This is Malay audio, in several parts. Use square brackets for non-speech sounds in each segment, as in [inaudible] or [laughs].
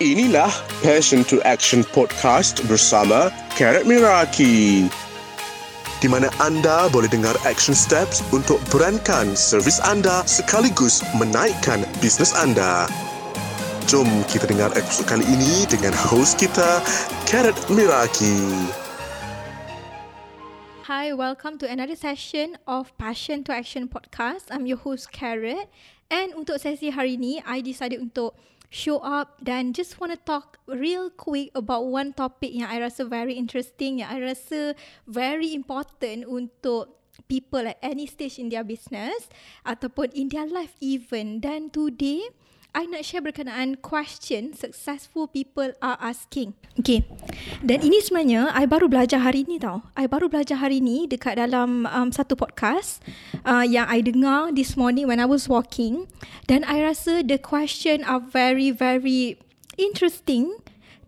Inilah Passion to Action Podcast bersama Karat Miraki. Di mana anda boleh dengar action steps untuk berankan servis anda sekaligus menaikkan bisnes anda. Jom kita dengar episod kali ini dengan host kita, Karat Miraki. Hi, welcome to another session of Passion to Action podcast. I'm your host Carrot and untuk sesi hari ini, I decided untuk show up dan just want to talk real quick about one topic yang I rasa very interesting, yang I rasa very important untuk people at any stage in their business ataupun in their life even. Dan today, I nak share berkenaan question successful people are asking. Okay. Dan ini sebenarnya I baru belajar hari ni tau. I baru belajar hari ni dekat dalam um, satu podcast uh, yang I dengar this morning when I was walking. Dan I rasa the question are very very interesting.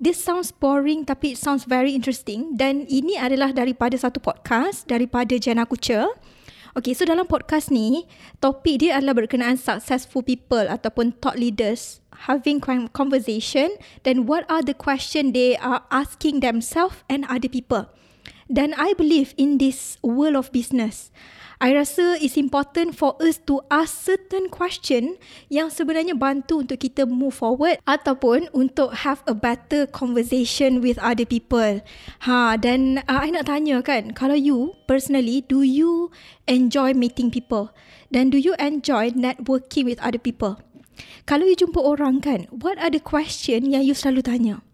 This sounds boring tapi it sounds very interesting. Dan ini adalah daripada satu podcast daripada Jenna Kucher. Okay, so dalam podcast ni, topik dia adalah berkenaan successful people ataupun thought leaders having conversation then what are the question they are asking themselves and other people. Dan I believe in this world of business. I rasa it's important for us to ask certain question yang sebenarnya bantu untuk kita move forward ataupun untuk have a better conversation with other people. Ha dan uh, I nak tanya kan, kalau you personally do you enjoy meeting people? Dan do you enjoy networking with other people? Kalau you jumpa orang kan, what are the question yang you selalu tanya?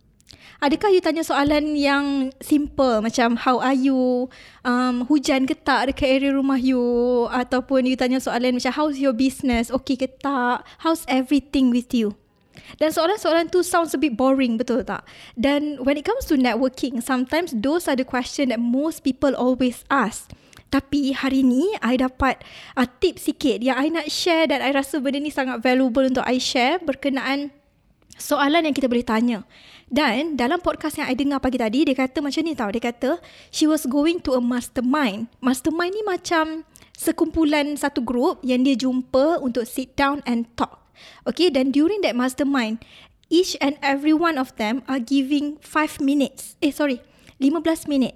Adakah you tanya soalan yang simple macam how are you, um, hujan ke tak dekat area rumah you ataupun you tanya soalan macam how's your business, okay ke tak, how's everything with you. Dan soalan-soalan tu sounds a bit boring, betul tak? Dan when it comes to networking, sometimes those are the question that most people always ask. Tapi hari ni I dapat uh, tips sikit yang I nak share dan I rasa benda ni sangat valuable untuk I share berkenaan soalan yang kita boleh tanya. Dan dalam podcast yang I dengar pagi tadi, dia kata macam ni tau. Dia kata, she was going to a mastermind. Mastermind ni macam sekumpulan satu grup yang dia jumpa untuk sit down and talk. Okay, dan during that mastermind, each and every one of them are giving 5 minutes. Eh, sorry, 15 minit.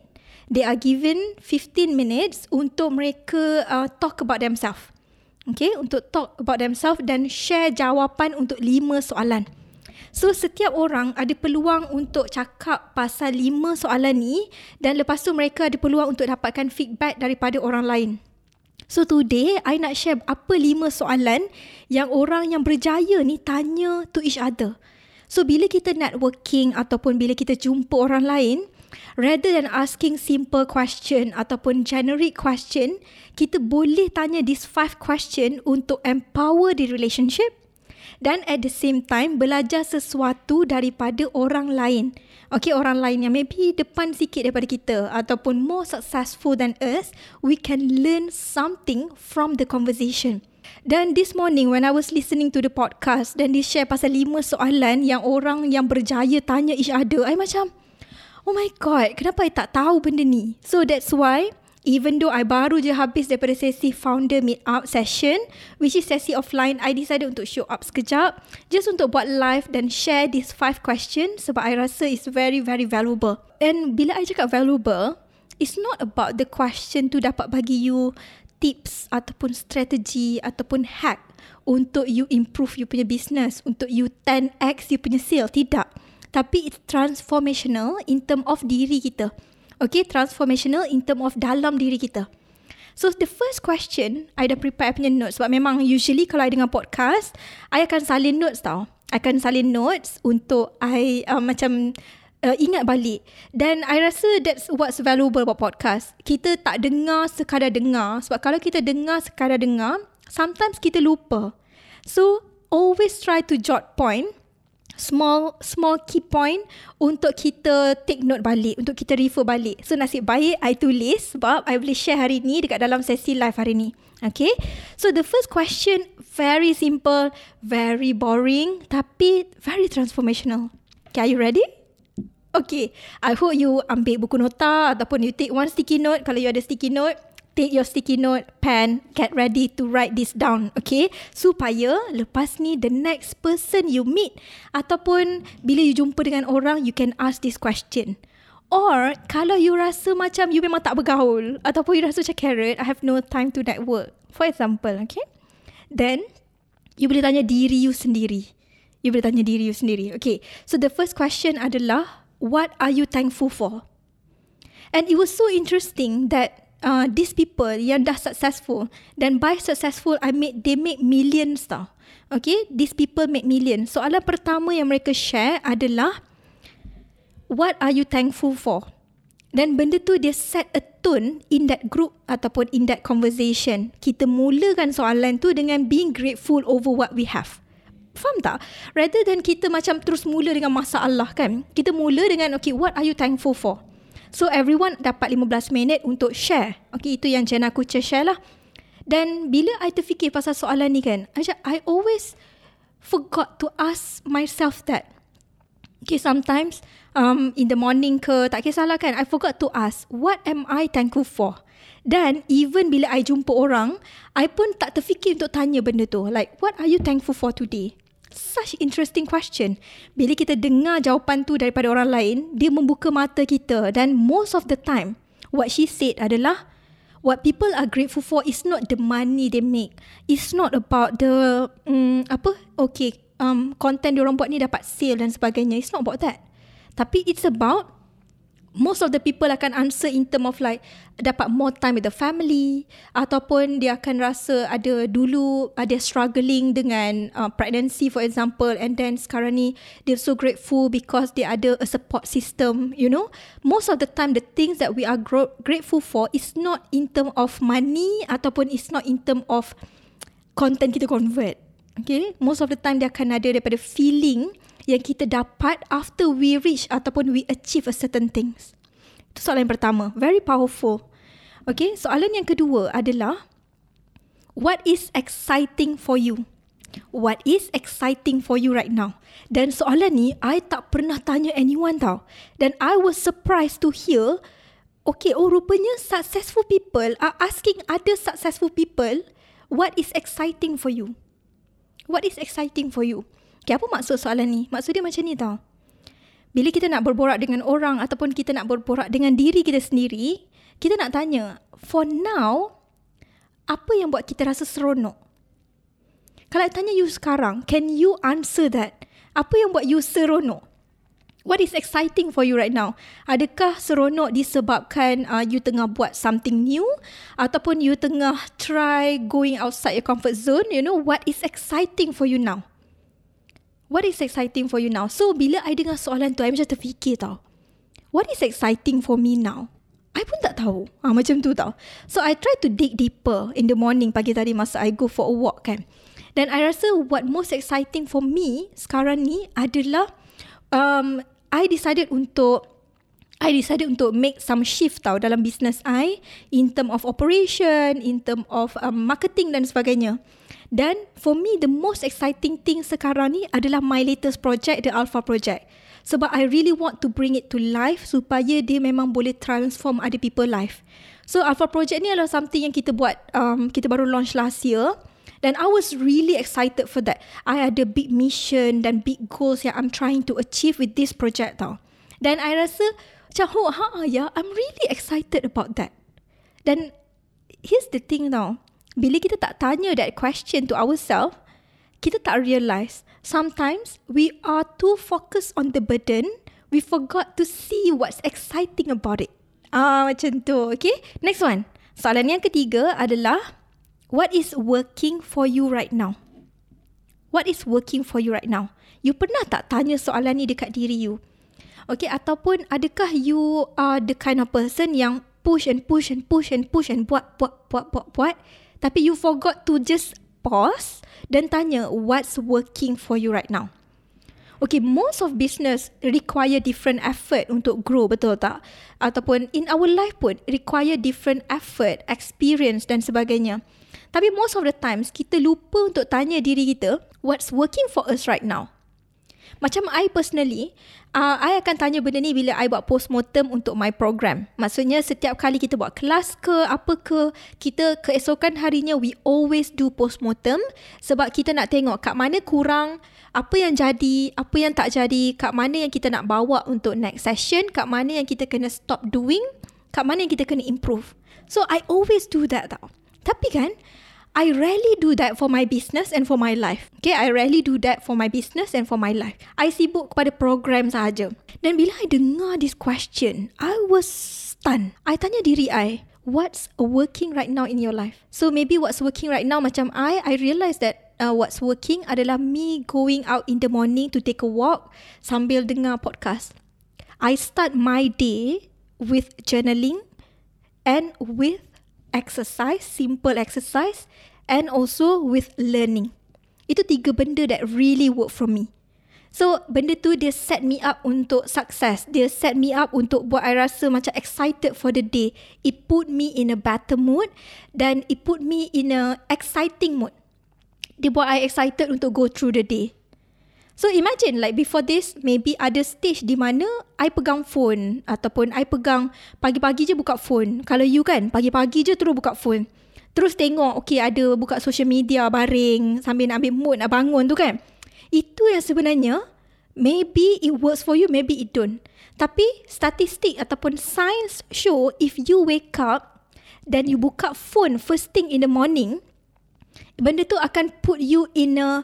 They are given 15 minutes untuk mereka uh, talk about themselves. Okay, untuk talk about themselves dan share jawapan untuk 5 soalan. So setiap orang ada peluang untuk cakap pasal lima soalan ni dan lepas tu mereka ada peluang untuk dapatkan feedback daripada orang lain. So today I nak share apa lima soalan yang orang yang berjaya ni tanya to each other. So bila kita networking ataupun bila kita jumpa orang lain, rather than asking simple question ataupun generic question, kita boleh tanya these five question untuk empower the relationship dan at the same time belajar sesuatu daripada orang lain. Okay, orang lain yang maybe depan sikit daripada kita ataupun more successful than us, we can learn something from the conversation. Dan this morning when I was listening to the podcast dan dia share pasal lima soalan yang orang yang berjaya tanya each other, I macam, oh my god, kenapa I tak tahu benda ni? So that's why Even though I baru je habis daripada sesi founder meet up session, which is sesi offline, I decided untuk show up sekejap, just untuk buat live dan share these five questions sebab I rasa is very very valuable. And bila I cakap valuable, it's not about the question tu dapat bagi you tips ataupun strategi ataupun hack untuk you improve you punya business, untuk you 10x you punya sale, tidak. Tapi it's transformational in term of diri kita okay, transformational in term of dalam diri kita. So the first question, I dah prepare punya notes sebab memang usually kalau I dengar podcast, I akan salin notes tau. I akan salin notes untuk I uh, macam uh, ingat balik. Dan I rasa that's what's valuable about podcast. Kita tak dengar sekadar dengar sebab kalau kita dengar sekadar dengar, sometimes kita lupa. So always try to jot point small small key point untuk kita take note balik, untuk kita refer balik. So nasib baik I tulis sebab I boleh share hari ni dekat dalam sesi live hari ni. Okay. So the first question very simple, very boring tapi very transformational. Okay, are you ready? Okay. I hope you ambil buku nota ataupun you take one sticky note kalau you ada sticky note. Take your sticky note, pen, get ready to write this down, okay? Supaya lepas ni the next person you meet ataupun bila you jumpa dengan orang, you can ask this question. Or kalau you rasa macam you memang tak bergaul ataupun you rasa macam carrot, I have no time to network. For example, okay? Then, you boleh tanya diri you sendiri. You boleh tanya diri you sendiri. Okay, so the first question adalah, what are you thankful for? And it was so interesting that uh, these people yang dah successful dan by successful I make they make millions tau. Okay, these people make millions. Soalan pertama yang mereka share adalah what are you thankful for? Dan benda tu dia set a tone in that group ataupun in that conversation. Kita mulakan soalan tu dengan being grateful over what we have. Faham tak? Rather than kita macam terus mula dengan masalah kan. Kita mula dengan okay what are you thankful for? So everyone dapat 15 minit untuk share. Okay, itu yang Jenna aku share lah. Dan bila I terfikir pasal soalan ni kan, macam I always forgot to ask myself that. Okay, sometimes um, in the morning ke, tak kisahlah kan, I forgot to ask, what am I thankful for? Dan even bila I jumpa orang, I pun tak terfikir untuk tanya benda tu. Like, what are you thankful for today? Such interesting question. Bila kita dengar jawapan tu daripada orang lain, dia membuka mata kita dan most of the time what she said adalah what people are grateful for is not the money they make. It's not about the um, apa? Okay, um content dia orang buat ni dapat sale dan sebagainya. It's not about that. Tapi it's about most of the people akan answer in term of like dapat more time with the family ataupun dia akan rasa ada dulu ada struggling dengan uh, pregnancy for example and then sekarang ni they're so grateful because they ada a support system you know? Most of the time the things that we are gro- grateful for is not in term of money ataupun is not in term of content kita convert. Okay? Most of the time dia akan ada daripada feeling yang kita dapat after we reach ataupun we achieve a certain things. Itu soalan yang pertama. Very powerful. Okay, soalan yang kedua adalah what is exciting for you? What is exciting for you right now? Dan soalan ni, I tak pernah tanya anyone tau. Dan I was surprised to hear, okay, oh rupanya successful people are asking other successful people, what is exciting for you? What is exciting for you? Okay, apa maksud soalan ni? Maksud dia macam ni tau. Bila kita nak berborak dengan orang ataupun kita nak berborak dengan diri kita sendiri, kita nak tanya, for now, apa yang buat kita rasa seronok? Kalau tanya you sekarang, can you answer that? Apa yang buat you seronok? What is exciting for you right now? Adakah seronok disebabkan uh, you tengah buat something new ataupun you tengah try going outside your comfort zone? You know what is exciting for you now? What is exciting for you now? So bila I dengar soalan tu, I macam terfikir tau. What is exciting for me now? I pun tak tahu. Ah, macam tu tau. So I try to dig deeper in the morning pagi tadi masa I go for a walk kan. Dan I rasa what most exciting for me sekarang ni adalah um, I decided untuk I decided untuk make some shift tau dalam business I in term of operation, in term of um, marketing dan sebagainya. Dan for me, the most exciting thing sekarang ni adalah my latest project, the Alpha Project. Sebab I really want to bring it to life supaya dia memang boleh transform other people life. So Alpha Project ni adalah something yang kita buat, um, kita baru launch last year. Dan I was really excited for that. I ada big mission dan big goals yang I'm trying to achieve with this project tau. Dan I rasa macam, oh, ha, ya, I'm really excited about that. Dan here's the thing tau bila kita tak tanya that question to ourselves, kita tak realise sometimes we are too focused on the burden, we forgot to see what's exciting about it. Ah, macam tu. Okay, next one. Soalan yang ketiga adalah, what is working for you right now? What is working for you right now? You pernah tak tanya soalan ni dekat diri you? Okay, ataupun adakah you are the kind of person yang push and push and push and push and buat, buat, buat, buat, buat, tapi you forgot to just pause dan tanya what's working for you right now. Okay, most of business require different effort untuk grow, betul tak? Ataupun in our life pun require different effort, experience dan sebagainya. Tapi most of the times, kita lupa untuk tanya diri kita, what's working for us right now? Macam I personally, uh, I akan tanya benda ni bila I buat postmortem untuk my program. Maksudnya setiap kali kita buat kelas ke apa ke, kita keesokan harinya we always do postmortem sebab kita nak tengok kat mana kurang, apa yang jadi, apa yang tak jadi, kat mana yang kita nak bawa untuk next session, kat mana yang kita kena stop doing, kat mana yang kita kena improve. So I always do that tau. Tapi kan, I rarely do that for my business and for my life. Okay, I rarely do that for my business and for my life. I sibuk kepada program sahaja. Dan bila I dengar this question, I was stunned. I tanya diri I, what's working right now in your life? So maybe what's working right now macam I, I realise that uh, what's working adalah me going out in the morning to take a walk sambil dengar podcast. I start my day with journaling and with exercise, simple exercise and also with learning. Itu tiga benda that really work for me. So, benda tu dia set me up untuk success. Dia set me up untuk buat I rasa macam excited for the day. It put me in a better mood dan it put me in a exciting mood. Dia buat I excited untuk go through the day. So imagine like before this maybe ada stage di mana I pegang phone ataupun I pegang pagi-pagi je buka phone. Kalau you kan pagi-pagi je terus buka phone. Terus tengok okay ada buka social media baring sambil nak ambil mood nak bangun tu kan. Itu yang sebenarnya maybe it works for you maybe it don't. Tapi statistik ataupun science show if you wake up dan you buka phone first thing in the morning benda tu akan put you in a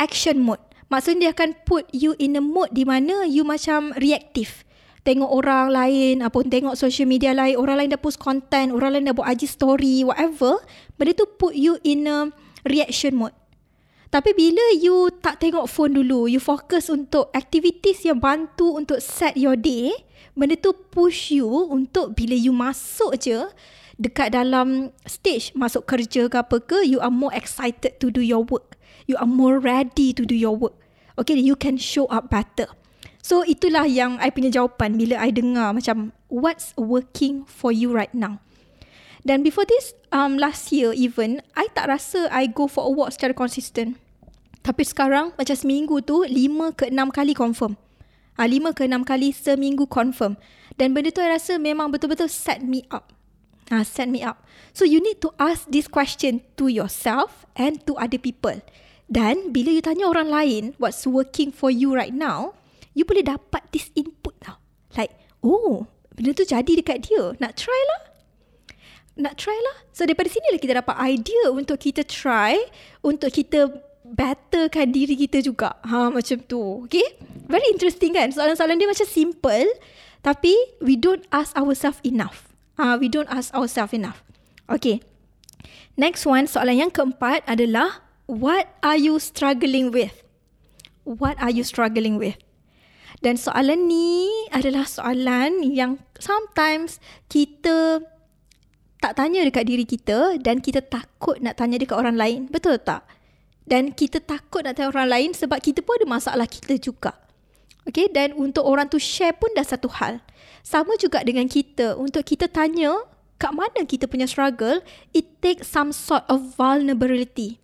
action mode. Maksudnya dia akan put you in a mode di mana you macam reactive. Tengok orang lain, apa tengok social media lain, orang lain dah post content, orang lain dah buat IG story, whatever. Benda tu put you in a reaction mode. Tapi bila you tak tengok phone dulu, you fokus untuk activities yang bantu untuk set your day, benda tu push you untuk bila you masuk je dekat dalam stage, masuk kerja ke apa ke, you are more excited to do your work you are more ready to do your work. Okay, you can show up better. So itulah yang I punya jawapan bila I dengar macam what's working for you right now. Dan before this, um, last year even, I tak rasa I go for a walk secara konsisten. Tapi sekarang macam seminggu tu, lima ke enam kali confirm. Ah, lima ke enam kali seminggu confirm. Dan benda tu I rasa memang betul-betul set me up. Ah, set me up. So you need to ask this question to yourself and to other people. Dan bila you tanya orang lain what's working for you right now, you boleh dapat this input tau. Like, oh, benda tu jadi dekat dia. Nak try lah. Nak try lah. So daripada sini lah kita dapat idea untuk kita try, untuk kita betterkan diri kita juga. Ha, macam tu. Okay? Very interesting kan? Soalan-soalan dia macam simple, tapi we don't ask ourselves enough. Ah, uh, we don't ask ourselves enough. Okay. Next one, soalan yang keempat adalah what are you struggling with? What are you struggling with? Dan soalan ni adalah soalan yang sometimes kita tak tanya dekat diri kita dan kita takut nak tanya dekat orang lain. Betul tak? Dan kita takut nak tanya orang lain sebab kita pun ada masalah kita juga. Okay, dan untuk orang tu share pun dah satu hal. Sama juga dengan kita, untuk kita tanya kat mana kita punya struggle, it takes some sort of vulnerability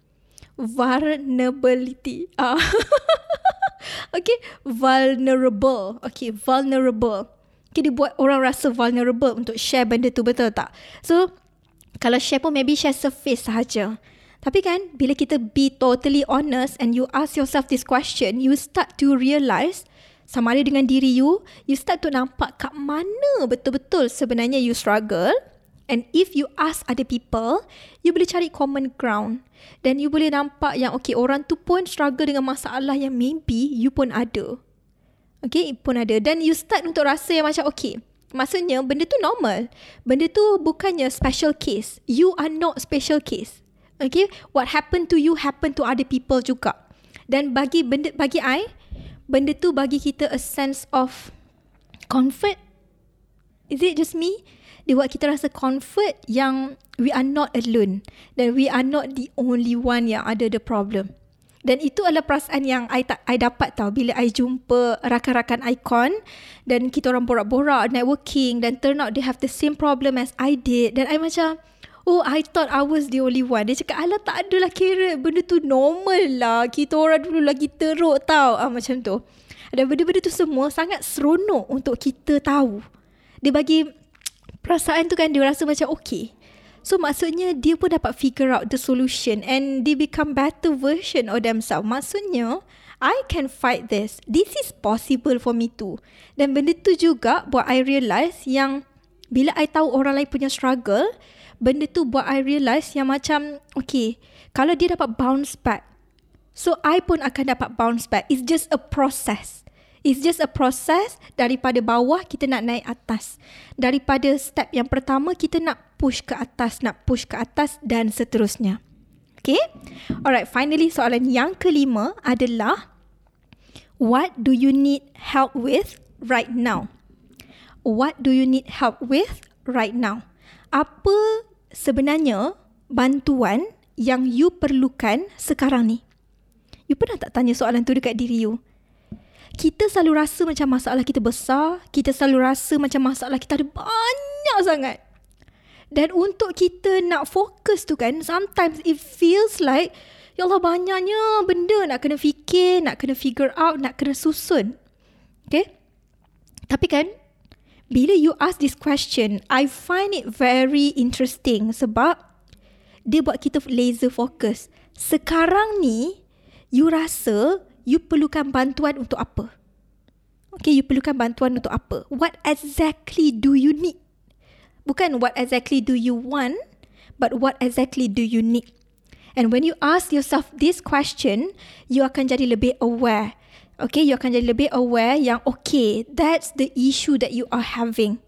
vulnerability. Ah. [laughs] okay, vulnerable. Okay, vulnerable. Okay, dia buat orang rasa vulnerable untuk share benda tu, betul tak? So, kalau share pun maybe share surface sahaja. Tapi kan, bila kita be totally honest and you ask yourself this question, you start to realise sama ada dengan diri you, you start to nampak kat mana betul-betul sebenarnya you struggle And if you ask other people, you boleh cari common ground. Dan you boleh nampak yang okay, orang tu pun struggle dengan masalah yang maybe you pun ada. Okay, pun ada. Dan you start untuk rasa yang macam okay. Maksudnya benda tu normal. Benda tu bukannya special case. You are not special case. Okay, what happened to you happen to other people juga. Dan bagi benda bagi I, benda tu bagi kita a sense of comfort. Is it just me? Dia buat kita rasa comfort yang we are not alone dan we are not the only one yang ada the problem. Dan itu adalah perasaan yang I, tak, I dapat tahu bila I jumpa rakan-rakan Icon dan kita orang borak-borak, networking dan turn out they have the same problem as I did. Dan I macam, oh I thought I was the only one. Dia cakap, alah tak adalah kira, benda tu normal lah. Kita orang dulu lagi teruk tau. Ah, macam tu. Dan benda-benda tu semua sangat seronok untuk kita tahu. Dia bagi perasaan tu kan dia rasa macam okay. So maksudnya dia pun dapat figure out the solution and they become better version of themselves. Maksudnya I can fight this. This is possible for me too. Dan benda tu juga buat I realise yang bila I tahu orang lain punya struggle, benda tu buat I realise yang macam okay, kalau dia dapat bounce back, so I pun akan dapat bounce back. It's just a process. It's just a process daripada bawah kita nak naik atas. Daripada step yang pertama kita nak push ke atas, nak push ke atas dan seterusnya. Okay? Alright, finally soalan yang kelima adalah What do you need help with right now? What do you need help with right now? Apa sebenarnya bantuan yang you perlukan sekarang ni? You pernah tak tanya soalan tu dekat diri you? Kita selalu rasa macam masalah kita besar. Kita selalu rasa macam masalah kita ada banyak sangat. Dan untuk kita nak fokus tu kan, sometimes it feels like, ya Allah banyaknya benda nak kena fikir, nak kena figure out, nak kena susun. Okay? Tapi kan, bila you ask this question, I find it very interesting sebab dia buat kita laser focus. Sekarang ni, you rasa you perlukan bantuan untuk apa? Okay, you perlukan bantuan untuk apa? What exactly do you need? Bukan what exactly do you want, but what exactly do you need? And when you ask yourself this question, you akan jadi lebih aware Okay, you akan jadi lebih aware yang okay, that's the issue that you are having.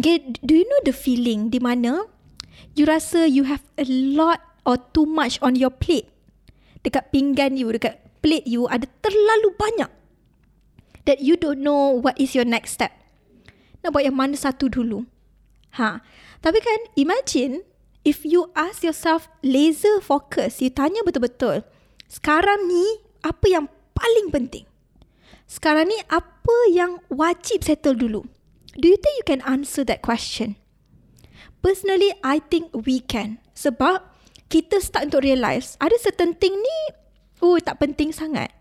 Okay, do you know the feeling di mana you rasa you have a lot or too much on your plate? Dekat pinggan you, dekat plate you ada terlalu banyak that you don't know what is your next step. Nak buat yang mana satu dulu? Ha. Tapi kan, imagine if you ask yourself laser focus, you tanya betul-betul, sekarang ni apa yang paling penting? sekarang ni apa yang wajib settle dulu? Do you think you can answer that question? Personally, I think we can. Sebab kita start untuk realise ada certain thing ni oh tak penting sangat.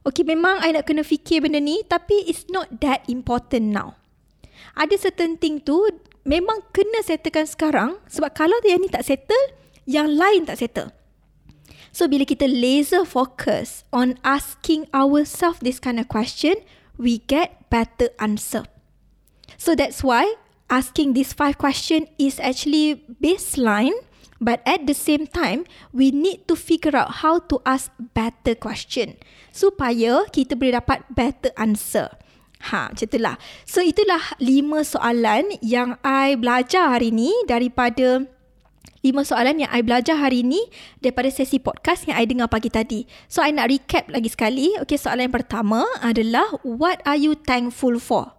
Okay, memang I nak kena fikir benda ni tapi it's not that important now. Ada certain thing tu memang kena settlekan sekarang sebab kalau yang ni tak settle, yang lain tak settle. So bila kita laser focus on asking ourselves this kind of question, we get better answer. So that's why asking this five question is actually baseline, but at the same time, we need to figure out how to ask better question supaya kita boleh dapat better answer. Ha, macam itulah. So itulah lima soalan yang I belajar hari ni daripada lima soalan yang I belajar hari ini daripada sesi podcast yang I dengar pagi tadi. So, I nak recap lagi sekali. Okay, soalan yang pertama adalah what are you thankful for?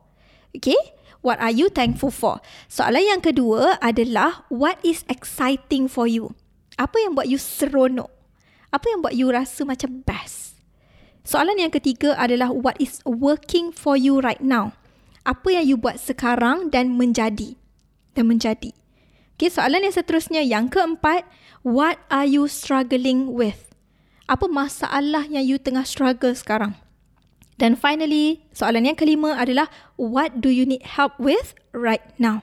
Okay, what are you thankful for? Soalan yang kedua adalah what is exciting for you? Apa yang buat you seronok? Apa yang buat you rasa macam best? Soalan yang ketiga adalah what is working for you right now? Apa yang you buat sekarang dan menjadi? Dan menjadi. Okay, soalan yang seterusnya yang keempat, what are you struggling with? Apa masalah yang you tengah struggle sekarang? Dan finally, soalan yang kelima adalah what do you need help with right now?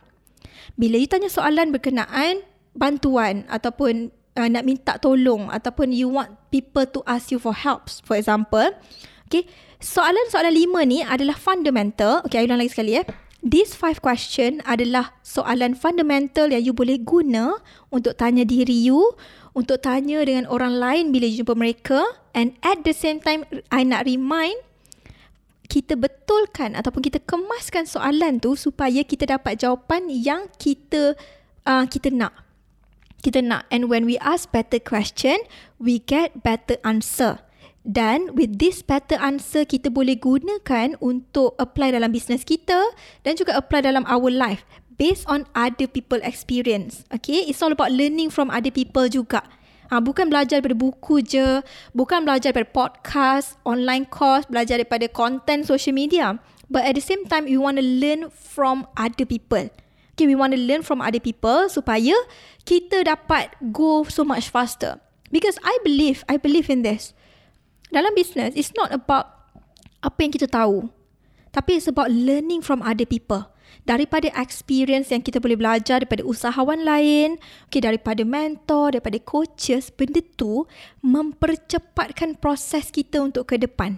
Bila you tanya soalan berkenaan bantuan ataupun uh, nak minta tolong ataupun you want people to ask you for helps, for example, okay, soalan-soalan lima ni adalah fundamental. Okay, I ulang lagi sekali ya. Eh. These five question adalah soalan fundamental yang you boleh guna untuk tanya diri you, untuk tanya dengan orang lain bila jumpa mereka and at the same time I nak remind kita betulkan ataupun kita kemaskan soalan tu supaya kita dapat jawapan yang kita uh, kita nak. Kita nak and when we ask better question, we get better answer. Dan with this better answer kita boleh gunakan untuk apply dalam business kita dan juga apply dalam our life based on other people experience. Okay, it's all about learning from other people juga. Ha, bukan belajar daripada buku je, bukan belajar daripada podcast, online course, belajar daripada content social media. But at the same time, we want to learn from other people. Okay, we want to learn from other people supaya kita dapat go so much faster. Because I believe, I believe in this dalam business it's not about apa yang kita tahu. Tapi it's about learning from other people. Daripada experience yang kita boleh belajar daripada usahawan lain, okay, daripada mentor, daripada coaches, benda tu mempercepatkan proses kita untuk ke depan.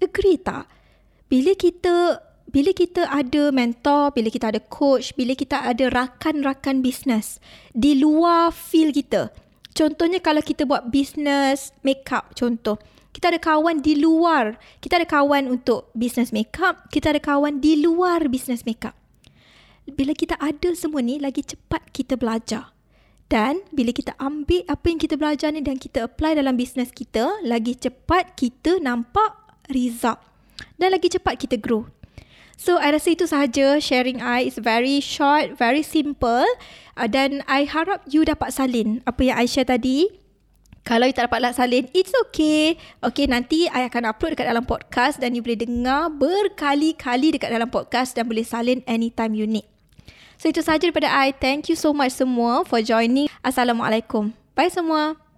Agree tak? Bila kita bila kita ada mentor, bila kita ada coach, bila kita ada rakan-rakan bisnes di luar field kita. Contohnya kalau kita buat bisnes makeup contoh. Kita ada kawan di luar. Kita ada kawan untuk bisnes makeup, kita ada kawan di luar bisnes makeup. Bila kita ada semua ni, lagi cepat kita belajar. Dan bila kita ambil apa yang kita belajar ni dan kita apply dalam bisnes kita, lagi cepat kita nampak result. Dan lagi cepat kita grow. So, I rasa itu sahaja sharing I. It's very short, very simple. Uh, dan I harap you dapat salin apa yang I share tadi. Kalau you tak dapat salin, it's okay. Okay, nanti I akan upload dekat dalam podcast dan you boleh dengar berkali-kali dekat dalam podcast dan boleh salin anytime you need. So, itu sahaja daripada I. Thank you so much semua for joining. Assalamualaikum. Bye semua.